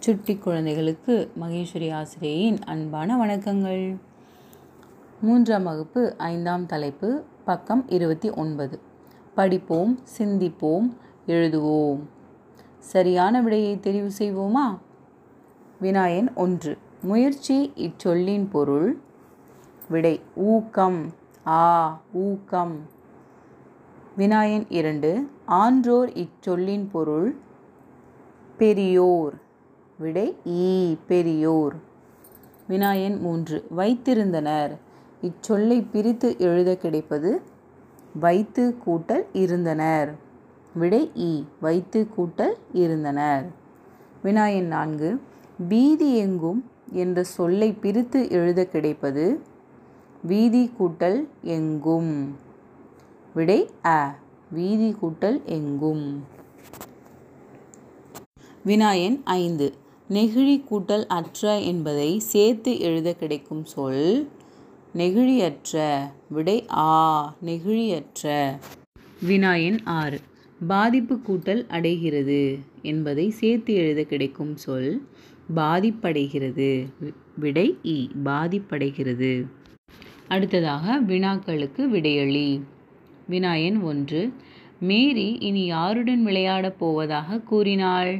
சுட்டி குழந்தைகளுக்கு மகேஸ்வரி ஆசிரியையின் அன்பான வணக்கங்கள். மூன்றாம் வகுப்பு ஐந்தாம் தலைப்பு பக்கம் இருபத்தி ஒன்பது. படிப்போம் சிந்திப்போம் எழுதுவோம். சரியான விடையை தெரிவு செய்வோமா? வினாயன் ஒன்று. முயற்சி இச்சொல்லின் பொருள். விடை ஊக்கம். ஆ ஊக்கம். வினாயன் இரண்டு. ஆன்றோர் இச்சொல்லின் பொருள். பெரியோர். விடை ஈ பெரியோர். வினாயன் மூன்று. வைத்திருந்தனர். இச்சொல்லை பிரித்து எழுத கிடைப்பது வைத்து கூட்டல் இருந்தனர். விடை ஈ வைத்து கூட்டல் இருந்தனர். வினாயன் நான்கு. வீதி எங்கும் என்ற சொல்லை பிரித்து எழுத கிடைப்பது வீதி கூட்டல் எங்கும். விடை அ வீதி கூட்டல் எங்கும். வினாயன் ஐந்து. நெகிழி கூட்டல் அற்ற என்பதை சேர்த்து எழுத கிடைக்கும் சொல் நெகிழியற்ற விடை ஆ நெகிழியற்ற. வினாயன் ஆறு. பாதிப்பு கூட்டல் அடைகிறது என்பதை சேர்த்து எழுத கிடைக்கும் சொல் பாதிப்படைகிறது விடை இ பாதிப்படைகிறது. அடுத்ததாக வினாக்களுக்கு விடையளி. வினாயன் ஒன்று. மேரி இனி யாருடன் விளையாடப் போவதாக கூறினாள்?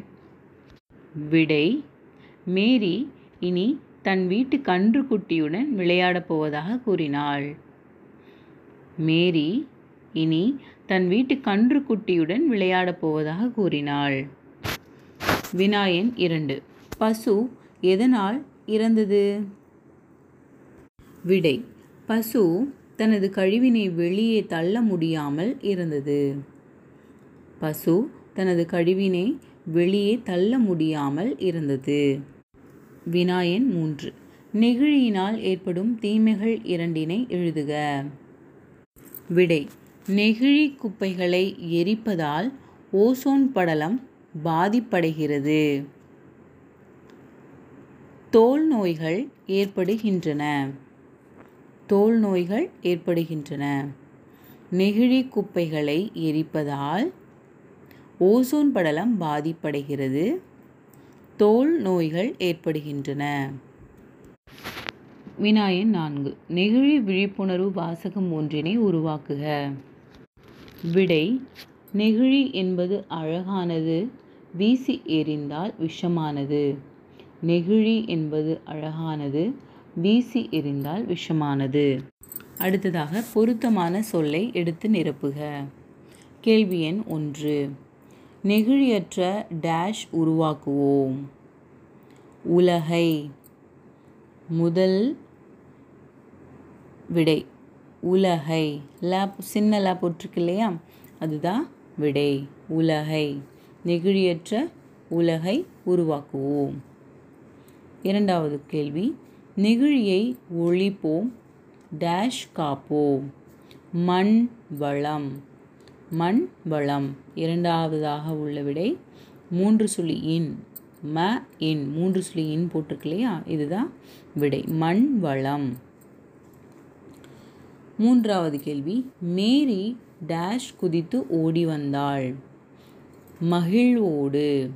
விடை மேரி இனி தன் வீட்டு கன்றுக்குட்டியுடன் விளையாடப் போவதாக கூறினாள். மேரி இனி தன் வீட்டு கன்றுக்குட்டியுடன் விளையாடப் போவதாக கூறினாள். வினாயன் இரண்டு. பசு எதனால் இறந்தது? விடை. பசு தனது கழிவினை வெளியே தள்ள முடியாமல் இருந்தது. பசு தனது கழிவினை வெளியே தள்ள முடியாமல் இருந்தது. வினாயன் மூன்று. நெகிழியினால் ஏற்படும் தீமைகள் இரண்டினை எழுதுக. விடை. நெகிழி குப்பைகளை எரிப்பதால் ஓசோன் படலம் பாதிப்படைகிறது. தோல் நோய்கள் ஏற்படுகின்றன. தோல் நோய்கள் ஏற்படுகின்றன. நெகிழி குப்பைகளை எரிப்பதால் ஓசோன் படலம் பாதிப்படைகிறது. தோல் நோய்கள் ஏற்படுகின்றன. வினாயன் நான்கு. நெகிழி விழிப்புணர்வு வாசகம் ஒன்றினை உருவாக்குக. விடை நெகிழி என்பது அழகானது வீசி எறிந்தால் விஷமானது. நெகிழி என்பது அழகானது வீசி எறிந்தால் விஷமானது. அடுத்ததாக பொருத்தமான சொல்லை எடுத்து நிரப்புக. கேள்வி எண் ஒன்று. நெகிழியற்ற டேஷ் உருவாக்குவோம். உலகை. முதல் விடை. உலகை. லேப் சின்ன லேப் போட்டிருக்கு இல்லையா? அதுதான் விடை. உலகை. நெகிழியற்ற உலகை உருவாக்குவோம். இரண்டாவது கேள்வி. நெகிழியை ஒழிப்போம் டேஷ் காப்போம். மண் வளம். மண் வளம். இரண்டாவதாக உள்ள விடை மூன்று சுழி இன். ம இன். மூன்று சுழி இன் போட்டிருக்கு இல்லையா? இதுதான் விடை. மண் வளம். மூன்றாவது கேள்வி. மேரி டேஷ் குதித்து ஓடி வந்தாள். மகிழ்வோடு.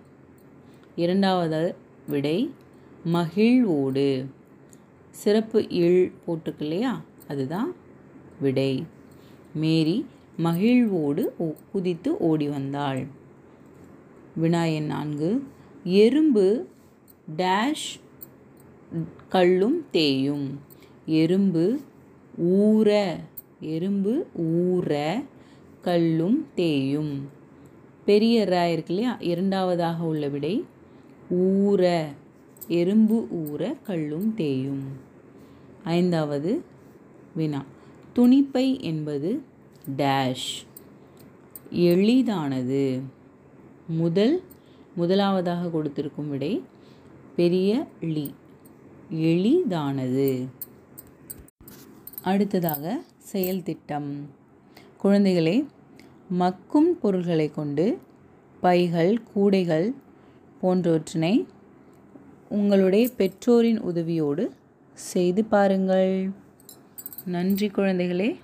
இரண்டாவது விடை. மகிழ்வோடு. சிறப்பு இழ் போட்டிருக்கு இல்லையா? அதுதான் விடை. மேரி மகிழ்வோடு குதித்து ஓடி வந்தாள். வினாயன் நான்கு எறும்பு டேஷ் கல்லும் தேயும். எறும்பு ஊற எறும்பு ஊற கல்லும் தேயும். பெரிய ர இருக்கு இல்லையா இரண்டாவதாக உள்ள விடை ஊற எறும்பு ஊற கல்லும் தேயும். ஐந்தாவது வினா துணிப்பை என்பது டேஷ் எளிதானது. முதல் முதலாவதாக கொடுத்திருக்கும் விடை பெரிய லி. எளிதானது. அடுத்ததாக செயல் திட்டம். குழந்தைகளே மக்கும் பொருள்களை கொண்டு பைகள் கூடைகள் போன்றவற்றினை உங்களுடைய பெற்றோரின் உதவியோடு செய்து பாருங்கள். நன்றி குழந்தைகளே.